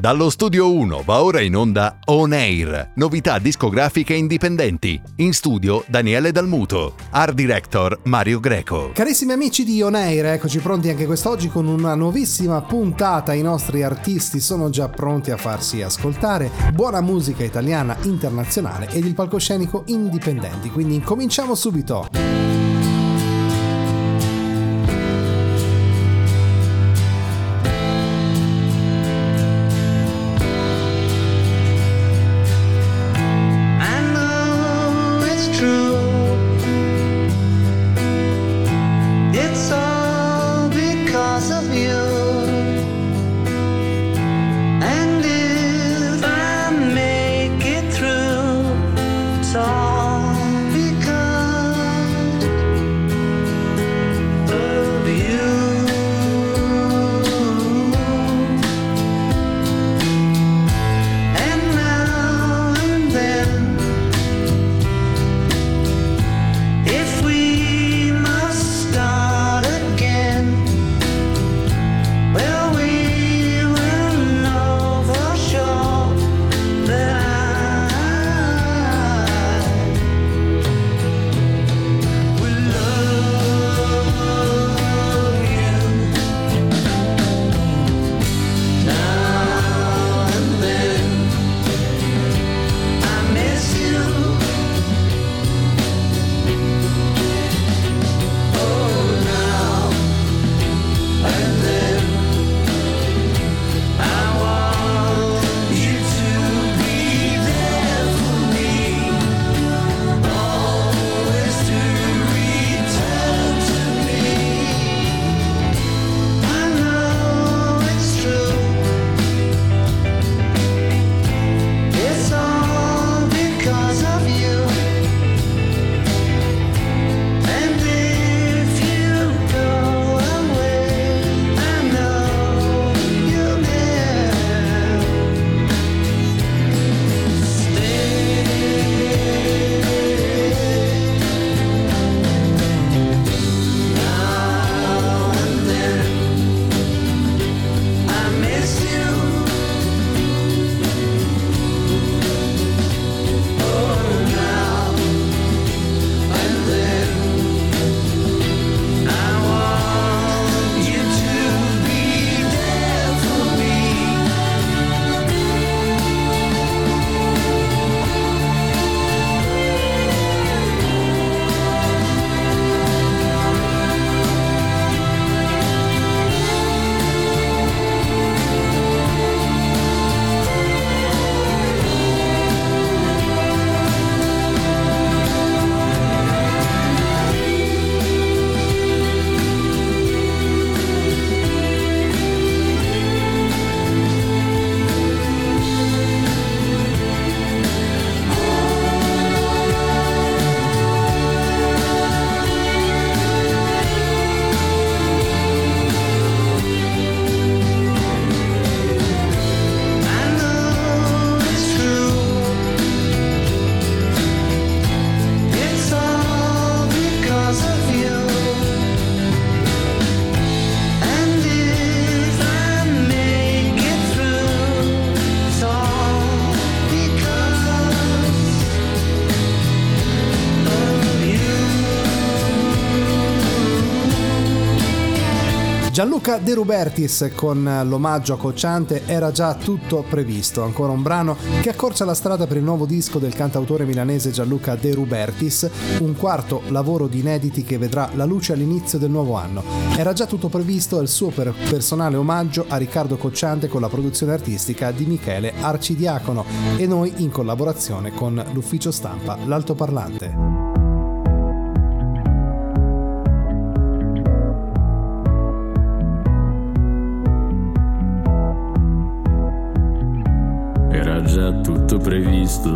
Dallo studio 1 va ora in onda On Air, novità discografiche indipendenti. In studio Daniele Dalmuto, art director Mario Greco. Carissimi amici di On Air, eccoci pronti anche quest'oggi con una nuovissima puntata. I nostri artisti sono già pronti a farsi ascoltare. Buona musica italiana, internazionale ed il palcoscenico indipendenti. Quindi incominciamo subito. Gianluca De Rubertis con l'omaggio a Cocciante era già tutto previsto, ancora un brano che accorcia la strada per il nuovo disco del cantautore milanese Gianluca De Rubertis, un quarto lavoro di inediti che vedrà la luce all'inizio del nuovo anno. Era già tutto previsto il suo personale omaggio a Riccardo Cocciante con la produzione artistica di Michele Arcidiacono e noi in collaborazione con l'ufficio stampa L'Altoparlante. Previsto,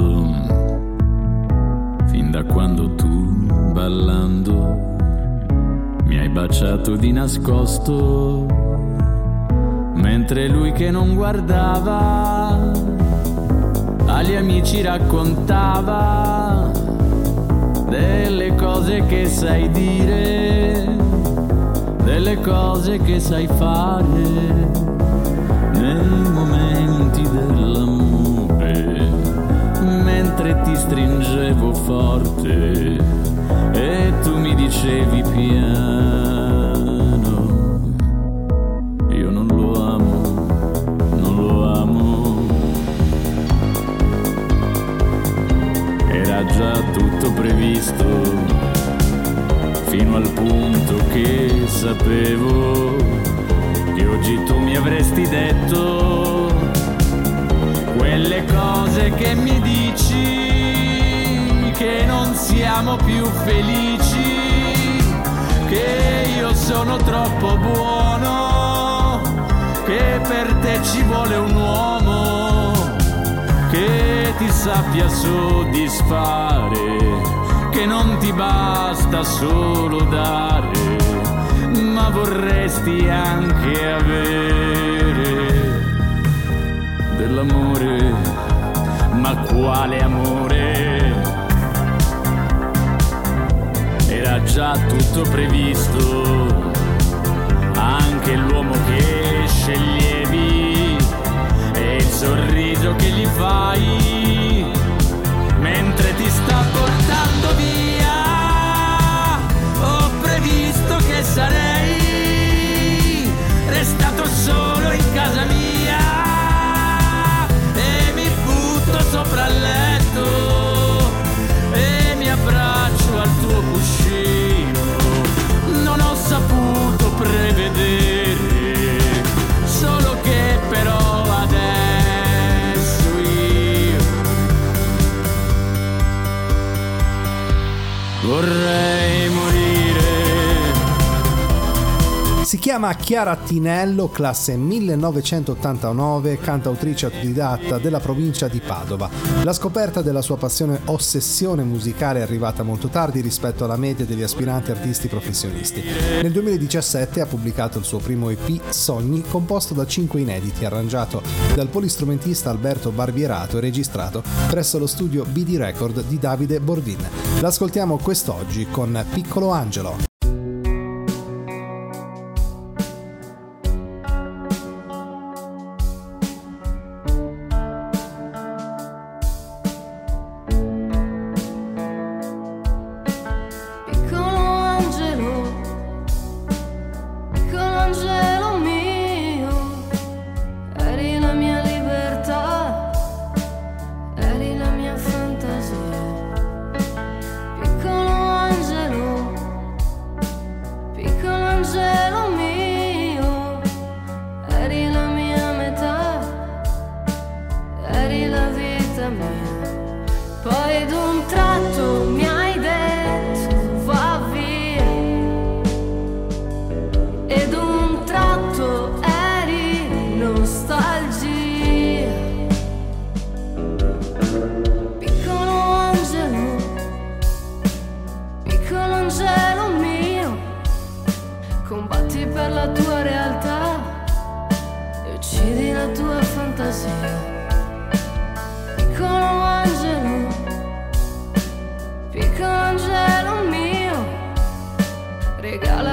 fin da quando tu, ballando, mi hai baciato di nascosto, mentre lui che non guardava, agli amici raccontava delle cose che sai dire, delle cose che sai fare ti stringevo forte e tu mi dicevi piano. Io non lo amo, non lo amo. Era già tutto previsto, fino al punto che sapevo che oggi tu mi avresti detto quelle cose che mi dici non siamo più felici, che io sono troppo buono, che per te ci vuole un uomo che ti sappia soddisfare, che non ti basta solo dare ma vorresti anche avere dell'amore, ma quale amore? Era già tutto previsto, anche l'uomo che sceglievi e il sorriso che gli fai mentre ti sta portando via. Ho previsto che sarei restato solo in casa mia e mi butto sopra il letto chiama Chiara Tinello, classe 1989, cantautrice autodidatta della provincia di Padova. La scoperta della sua passione ossessione musicale è arrivata molto tardi rispetto alla media degli aspiranti artisti professionisti. Nel 2017 ha pubblicato il suo primo EP Sogni, composto da cinque inediti, arrangiato dal polistrumentista Alberto Barbierato e registrato presso lo studio BD Record di Davide Bordin. L'ascoltiamo quest'oggi con Piccolo Angelo. La tua realtà e uccidi la tua fantasia. Piccolo angelo, piccolo angelo mio, regala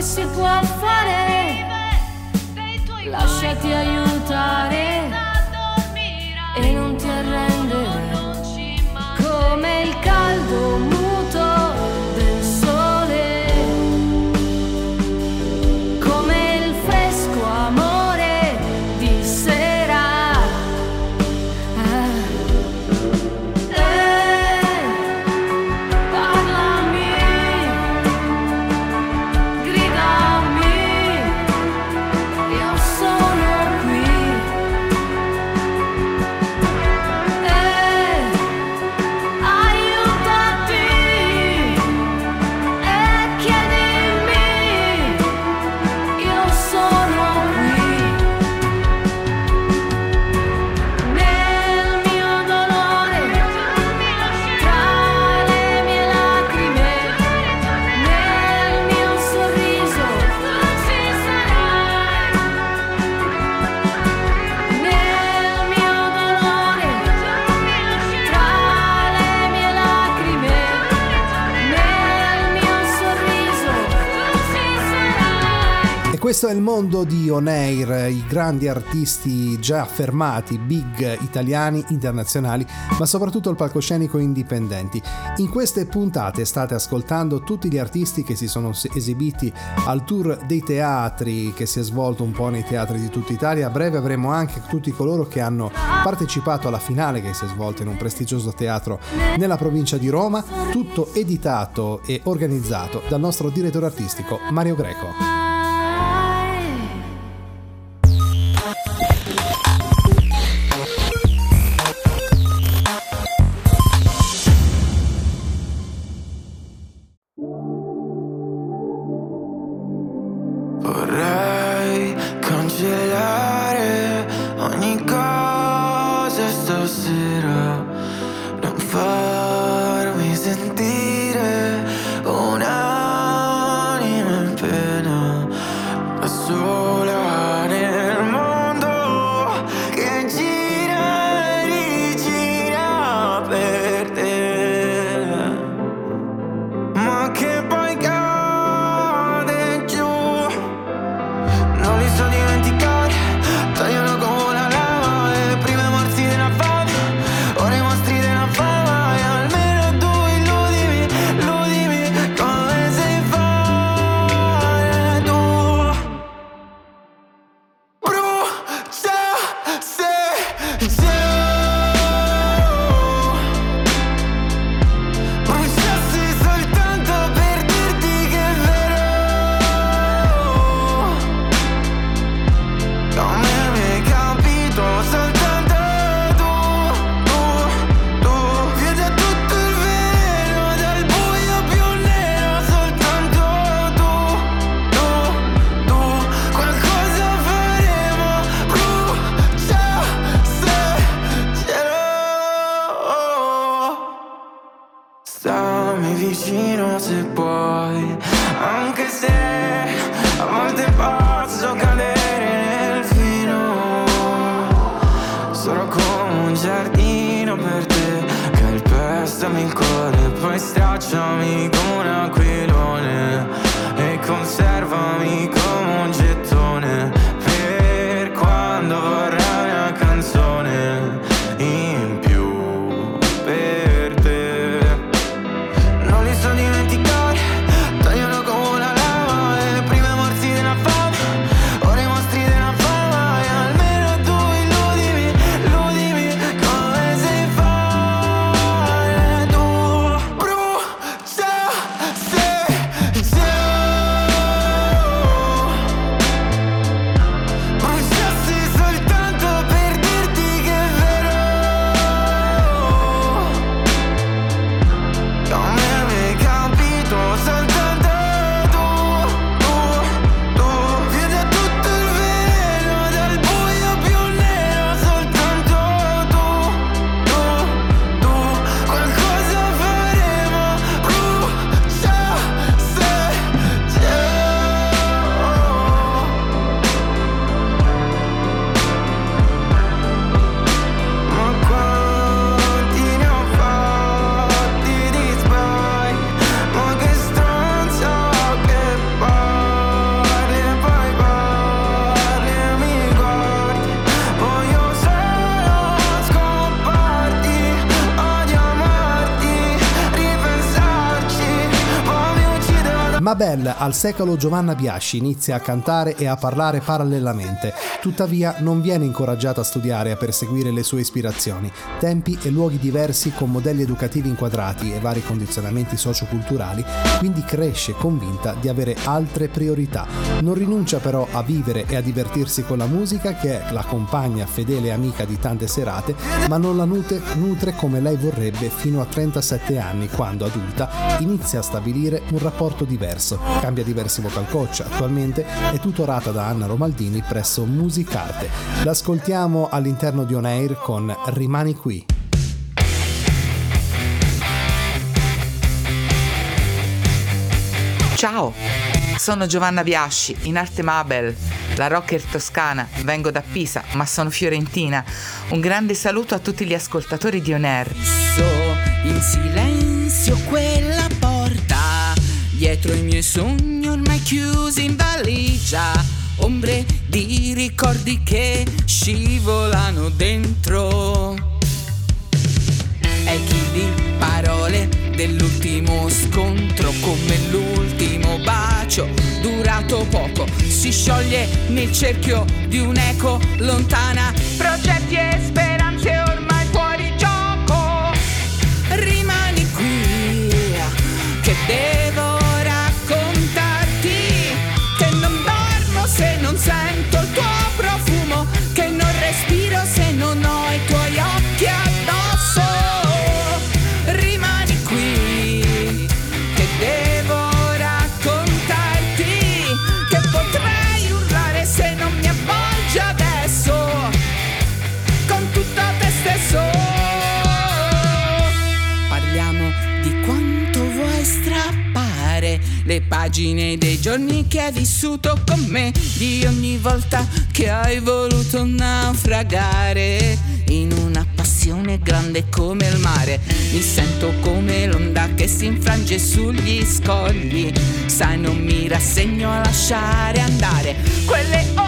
che si può fare, lasciati aiutare questo è il mondo di On Air, i grandi artisti già affermati, big italiani, internazionali, ma soprattutto il palcoscenico indipendenti. In queste puntate state ascoltando tutti gli artisti che si sono esibiti al tour dei teatri che si è svolto un po' nei teatri di tutta Italia. A breve avremo anche tutti coloro che hanno partecipato alla finale che si è svolta in un prestigioso teatro nella provincia di Roma, tutto editato e organizzato dal nostro direttore artistico Mario Greco. Al secolo Giovanna Biasci inizia a cantare e a parlare parallelamente, tuttavia non viene incoraggiata a studiare e a perseguire le sue ispirazioni. Tempi e luoghi diversi con modelli educativi inquadrati e vari condizionamenti socioculturali, quindi cresce convinta di avere altre priorità. Non rinuncia però a vivere e a divertirsi con la musica che è la compagna fedele e amica di tante serate, ma non la nutre, nutre come lei vorrebbe fino a 37 anni quando adulta inizia a stabilire un rapporto diverso cambia diversi vocal coach, attualmente è tutorata da Anna Romaldini presso Musicarte. L'ascoltiamo all'interno di On Air con Rimani qui. Ciao, sono Giovanna Biasci, in arte Mabel, la rocker toscana, vengo da Pisa, ma sono fiorentina. Un grande saluto a tutti gli ascoltatori di On Air. In silenzio quella porta dietro i miei sogni ormai chiusi in valigia, ombre di ricordi che scivolano dentro. E chi di parole dell'ultimo scontro come l'ultimo bacio durato poco si scioglie nel cerchio di un'eco lontana progetti e speranze le pagine dei giorni che hai vissuto con me di ogni volta che hai voluto naufragare in una passione grande come il mare. Mi sento come l'onda che si infrange sugli scogli sai non mi rassegno a lasciare andare quelle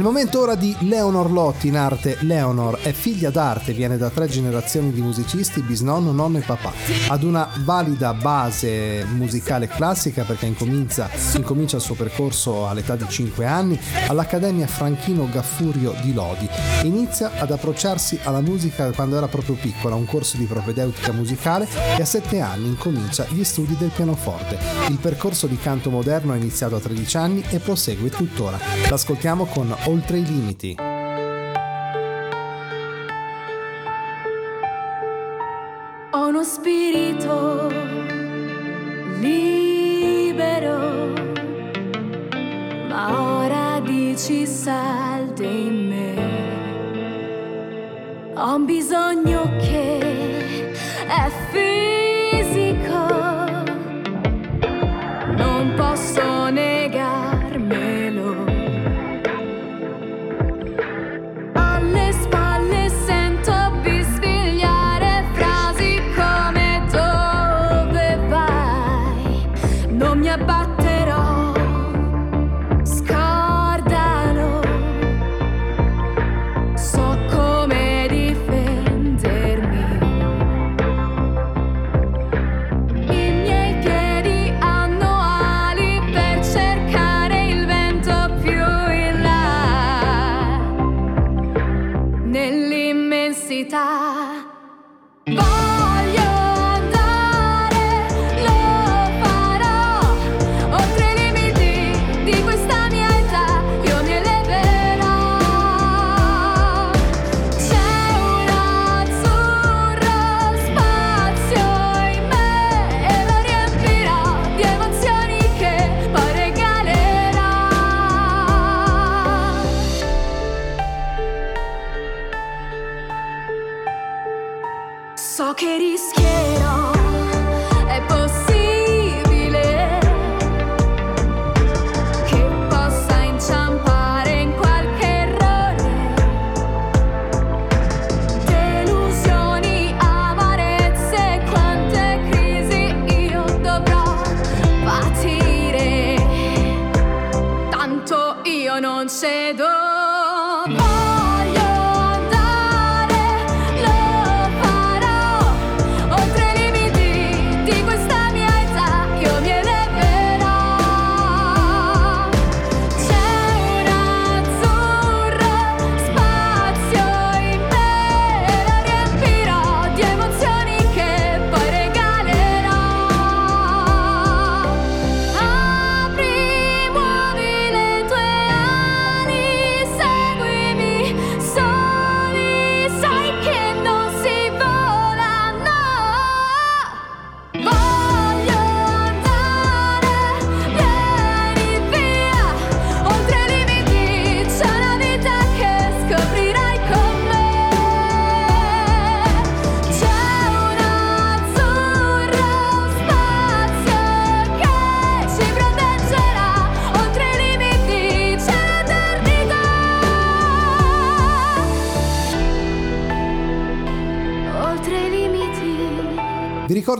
il momento ora di Leonor Lotti in arte. Leonor è figlia d'arte, viene da tre generazioni di musicisti, bisnonno, nonno e papà. Ad una valida base musicale classica perché incomincia, incomincia il suo percorso all'età di 5 anni all'Accademia Franchino Gaffurio di Lodi. Inizia ad approcciarsi alla musica quando era proprio piccola, un corso di propedeutica musicale e a 7 anni incomincia gli studi del pianoforte. Il percorso di canto moderno è iniziato a 13 anni e prosegue tuttora. L'ascoltiamo con Oltre i limiti. Ho uno spirito libero, ma ora dici salde in me. Ho bisogno che è fisico,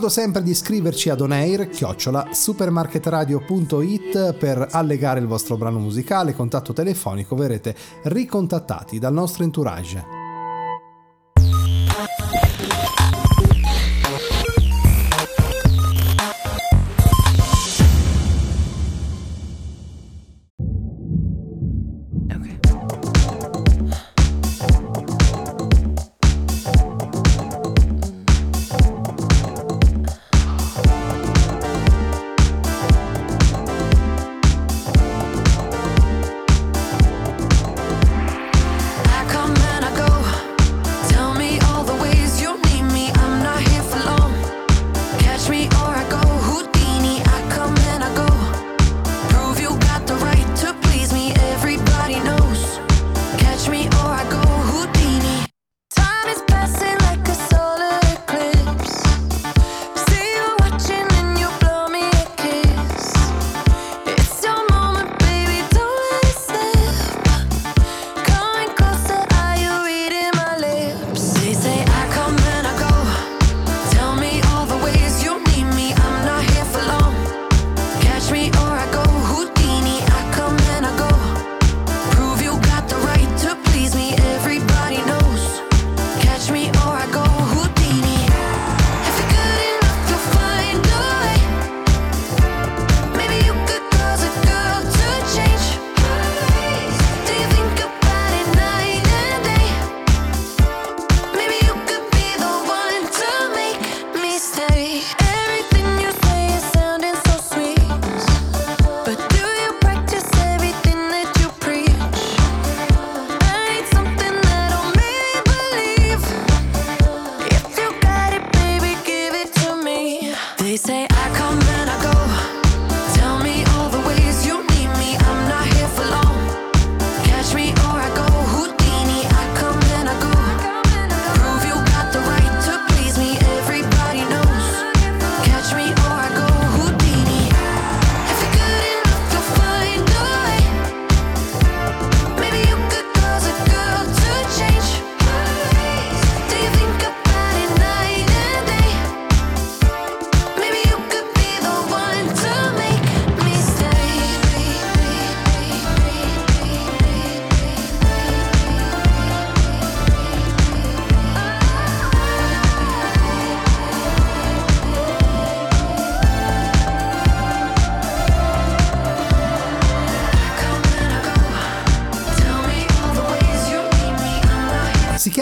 ricordo sempre di iscriverci ad onair chiocciola supermarketradio.it per allegare il vostro brano musicale, contatto telefonico, verrete ricontattati dal nostro entourage.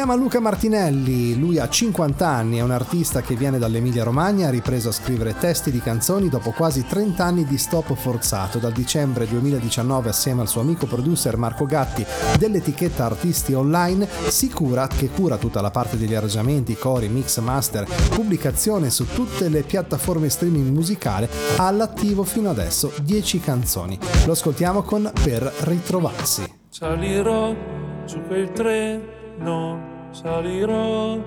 Chiama Luca Martinelli, lui ha 50 anni, è un artista che viene dall'Emilia Romagna, ha ripreso a scrivere testi di canzoni dopo quasi 30 anni di stop forzato. Dal dicembre 2019 assieme al suo amico producer Marco Gatti dell'etichetta Artisti Online si cura, che cura tutta la parte degli arrangiamenti, cori, mix, master, pubblicazione su tutte le piattaforme streaming musicale, ha all'attivo fino adesso 10 canzoni. Lo ascoltiamo con Per ritrovarsi. Salirò su quel treno salirò.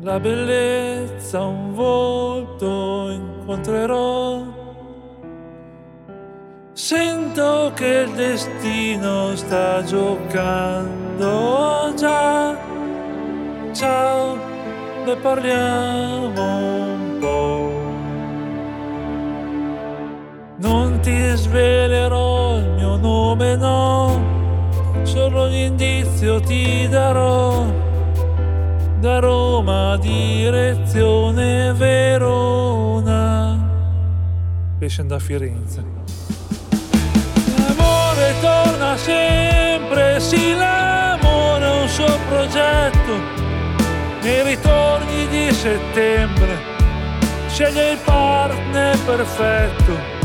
La bellezza, un volto incontrerò. Sento che il destino sta giocando già. Ciao, ne parliamo un po'. Non ti svelerò il mio nome, no solo un indizio ti darò da Roma direzione Verona. E scendo a Firenze. L'amore torna sempre sì l'amore è un suo progetto. Nei ritorni di settembre sceglie il partner perfetto.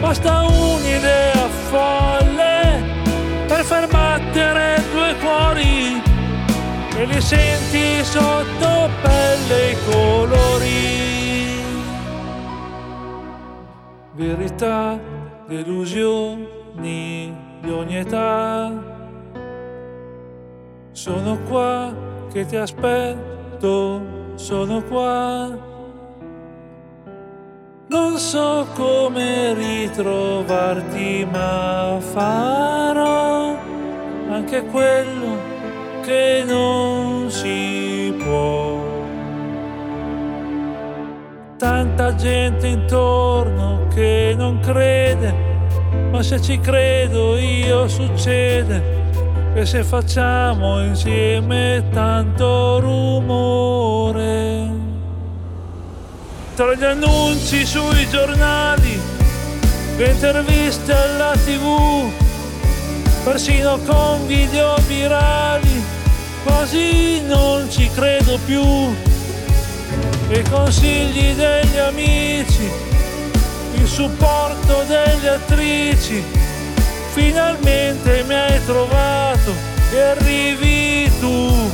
Basta un'idea folle far battere due cuori e li senti sotto pelle i colori. Verità, delusioni di ogni età. Sono qua che ti aspetto, sono qua. Non so come ritrovarti, ma farò anche quello che non si può. tanta gente intorno che non crede, ma se ci credo io succede che se facciamo insieme tanto rumore. Tra gli annunci sui giornali, le interviste alla tv, persino con video virali, quasi non ci credo più. I consigli degli amici, il supporto delle attrici, finalmente mi hai trovato e arrivi tu.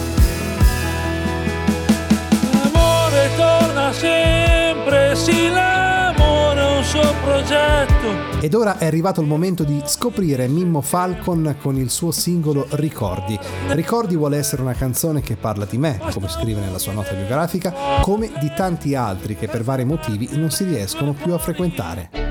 L'amore torna sempre, sì l'amore è un suo progetto. Ed ora è arrivato il momento di scoprire Mimmo Falcon con il suo singolo Ricordi. Ricordi vuole essere una canzone che parla di me, come scrive nella sua nota biografica, come di tanti altri che per vari motivi non si riescono più a frequentare.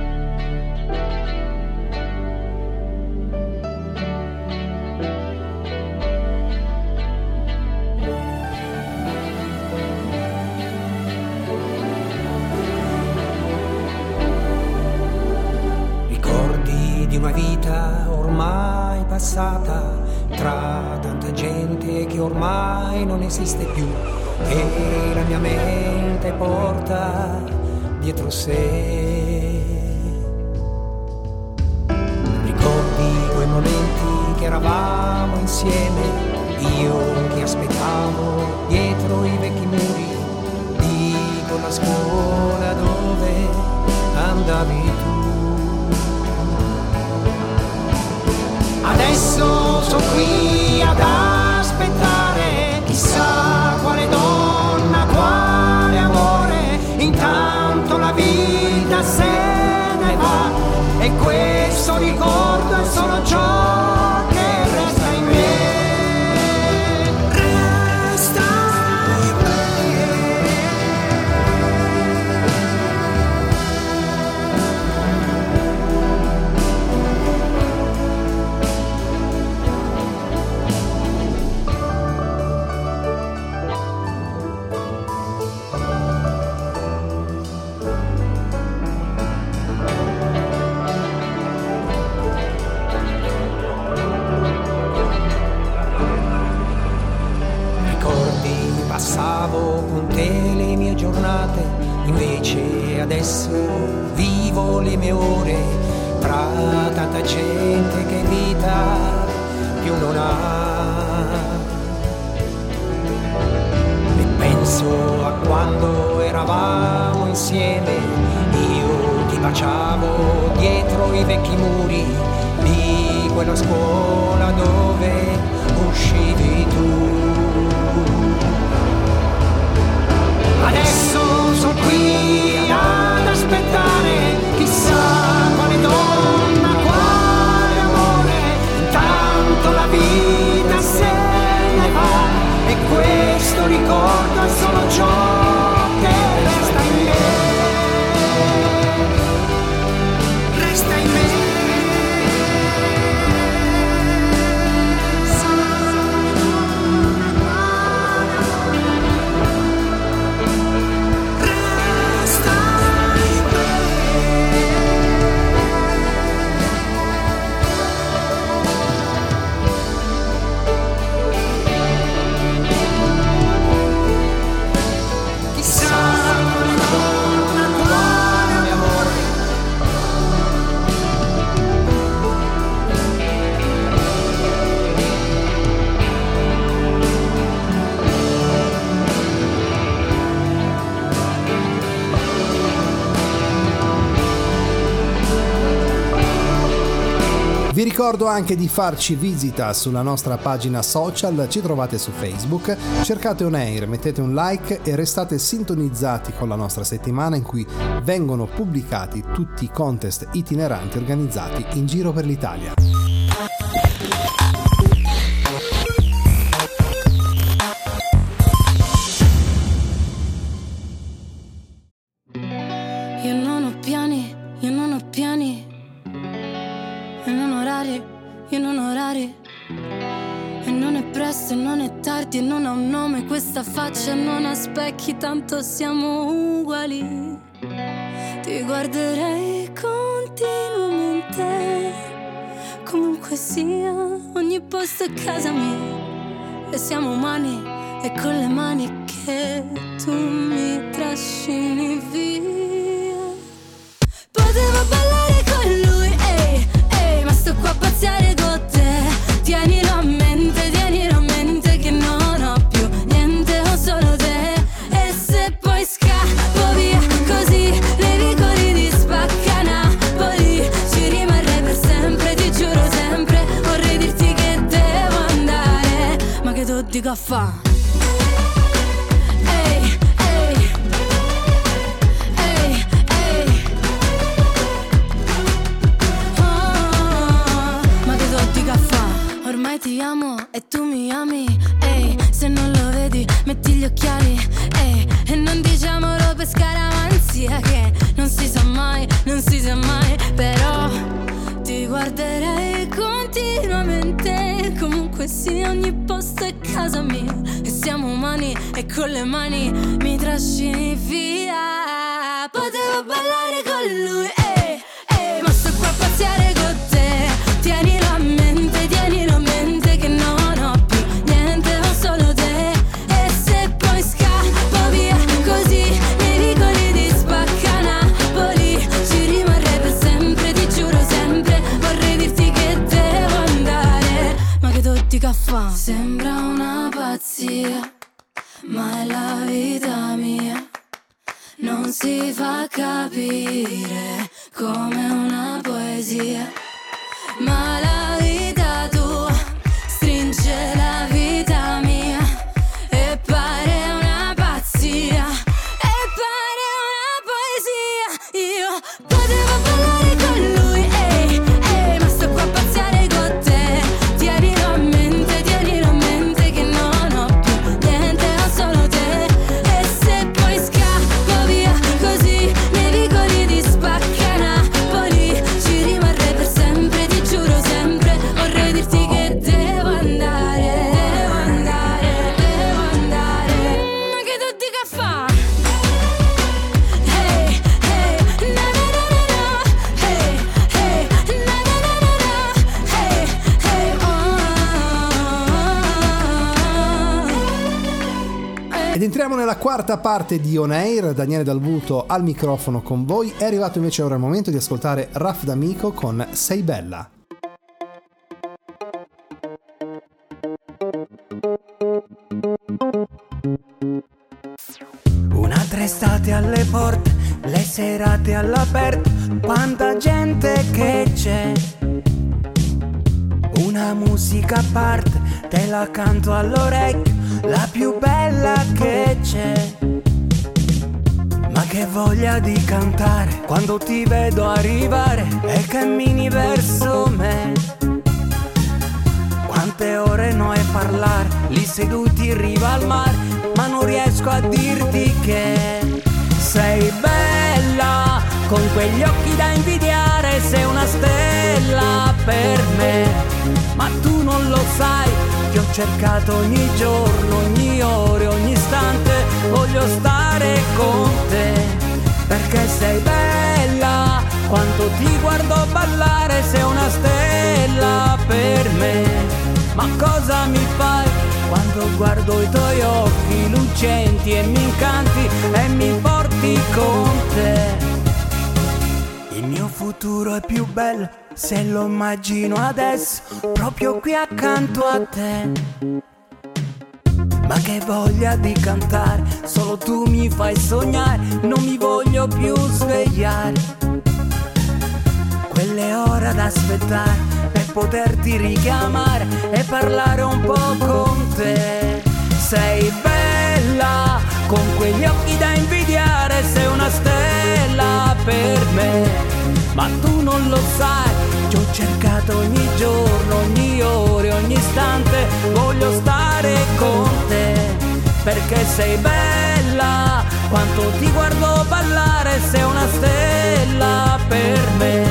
Ricordo anche di farci visita sulla nostra pagina social, ci trovate su Facebook, cercate On Air, mettete un like e restate sintonizzati con la nostra settimana in cui vengono pubblicati tutti i contest itineranti organizzati in giro per l'Italia. Faccia non ha specchi, tanto siamo uguali. Ti guarderei continuamente, comunque sia, ogni posto è casa mia. E siamo umani e con le mani che tu mi che tu con le mani mi trascini via. Potevo ballare con lui, ehi Ma sto qua a pazziare con te. Tienilo a mente, tienilo a mente Che non ho più niente, ho solo te. E se poi scappo via così Nei vicoli di spacca Ci rimarrei per sempre, ti giuro sempre. Vorrei dirti che devo andare Ma che tutti caffè Sembra una pazzia Ma è la vita mia non si fa capire come una poesia, ma la Ed entriamo nella quarta parte di On Air, Daniele Dalvuto al microfono con voi. È arrivato invece ora il momento di ascoltare Raf D'Amico con Sei Bella. Un'altra estate alle porte, le serate all'aperto, quanta gente che c'è. Una musica a parte, te la canto all'orecchio, la più bella che c'è. Ma che voglia di cantare quando ti vedo arrivare e cammini verso me. Quante ore noi a parlare, lì seduti in riva al mare, ma non riesco a dirti che sei bella, con quegli occhi da invidiare, sei una stella per me. Ma tu non lo sai, ti ho cercato ogni giorno, ogni ora, ogni istante, voglio stare con te, perché sei bella, quando ti guardo ballare, sei una stella per me. Ma cosa mi fai quando guardo i tuoi occhi lucenti e mi incanti e mi porti con te? Futuro è più bello se lo immagino adesso, proprio qui accanto a te. Ma che voglia di cantare, solo tu mi fai sognare, non mi voglio più svegliare quelle ore ad aspettare per poterti richiamare e parlare un po' con te. Sei bella, con quegli occhi da invidiare, sei una stella per me. Ma tu non lo sai, ti ho cercato ogni giorno, ogni ora, ogni istante, voglio stare con te. Perché sei bella, quanto ti guardo ballare, sei una stella per me.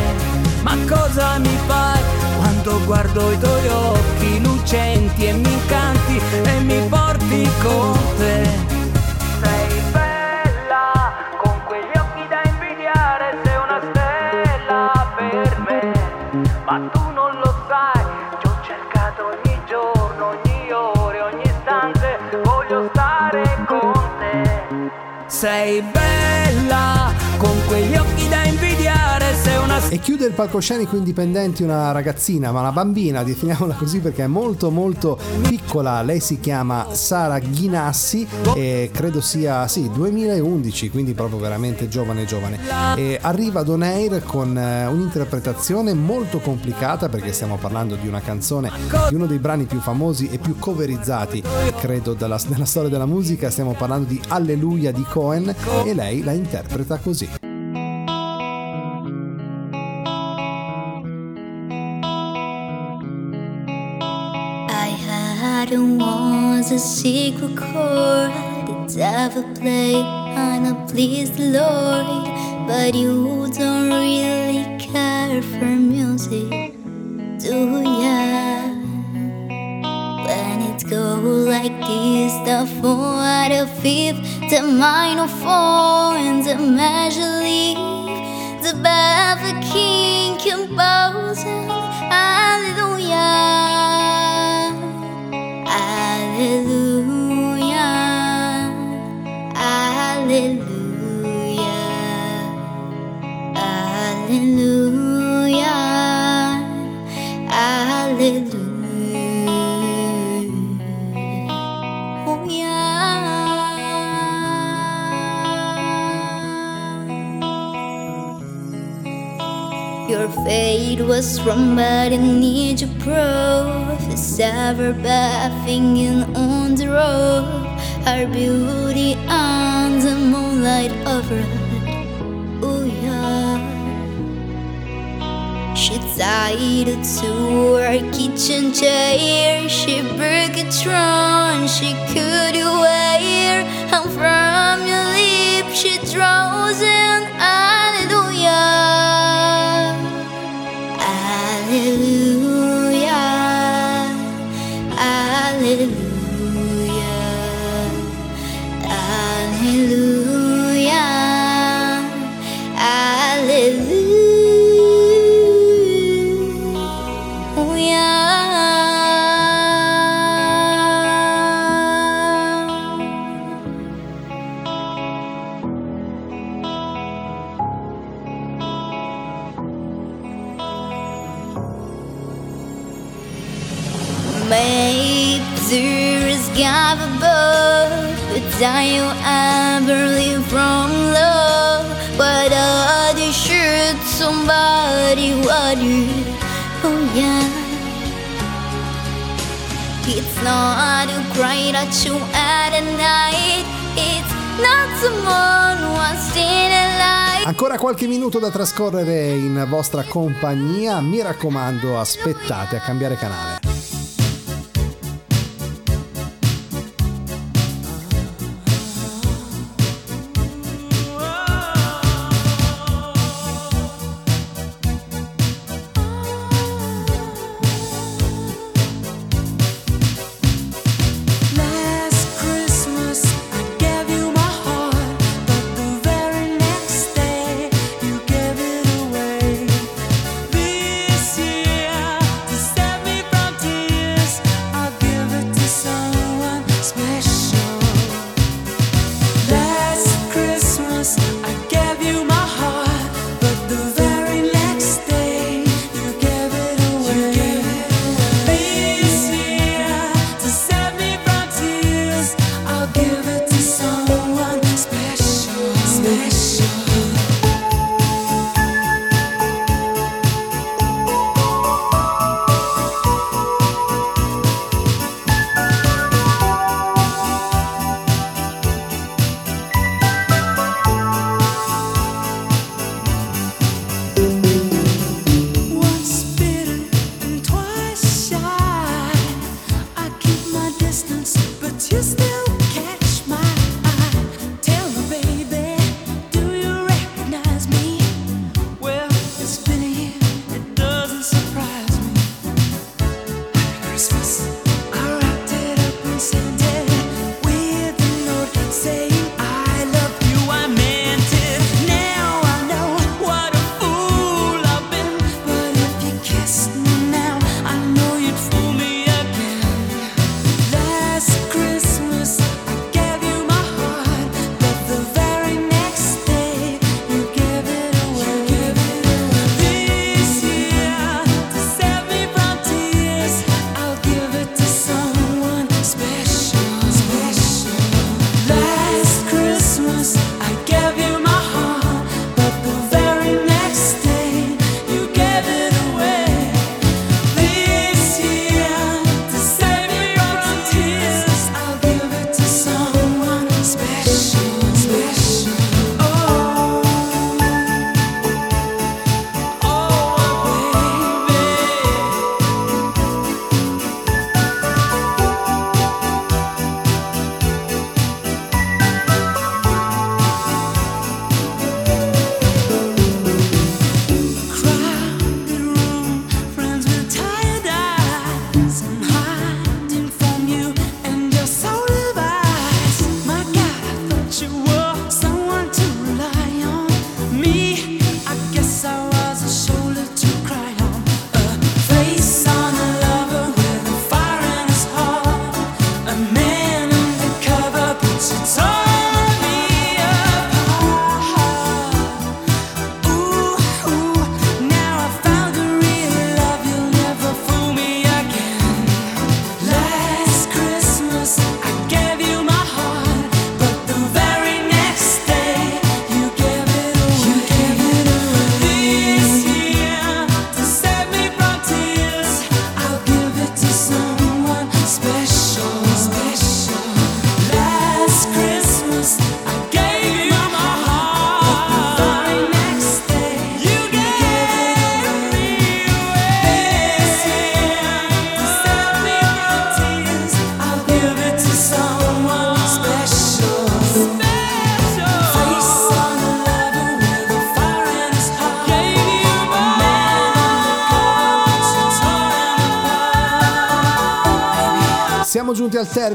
Ma cosa mi fai quando guardo i tuoi occhi lucenti e mi incanti e mi porti con te? Sei E chiude il palcoscenico indipendenti una ragazzina, ma una bambina, definiamola così perché è molto molto piccola. Lei si chiama Sara Ghinassi e credo sia sì, 2011, quindi proprio veramente giovane giovane. E arriva ad On Air con eh, un'interpretazione molto complicata perché stiamo parlando di una canzone di uno dei brani più famosi e più coverizzati, credo, della, nella storia della musica. Stiamo parlando di Alleluia di Cohen e lei la interpreta così. And was a secret chord. The devil played and I pleased the Lord, but you don't really care for music, do ya? When it go like this, the four out of fifth, the minor four and the major leave, the baffled king composing, was wrong, but I need your proof. It's ever bathing in on the road. Our beauty on the moonlight overhead. Oh yeah. She tied it to her kitchen chair. She broke a throne she could wear. And from your lips she draws an qualche minuto da trascorrere in vostra compagnia, mi raccomando aspettate a cambiare canale.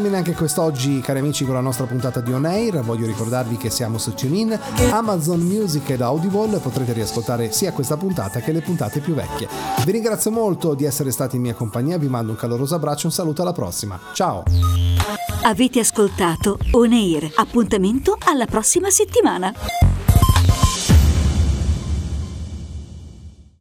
Termine anche quest'oggi, cari amici, con la nostra puntata di On Air. Voglio ricordarvi che siamo su TuneIn, Amazon Music ed Audible. Potrete riascoltare sia questa puntata che le puntate più vecchie. Vi ringrazio molto di essere stati in mia compagnia, vi mando un caloroso abbraccio e un saluto alla prossima. Ciao! Avete ascoltato On Air. Appuntamento alla prossima settimana.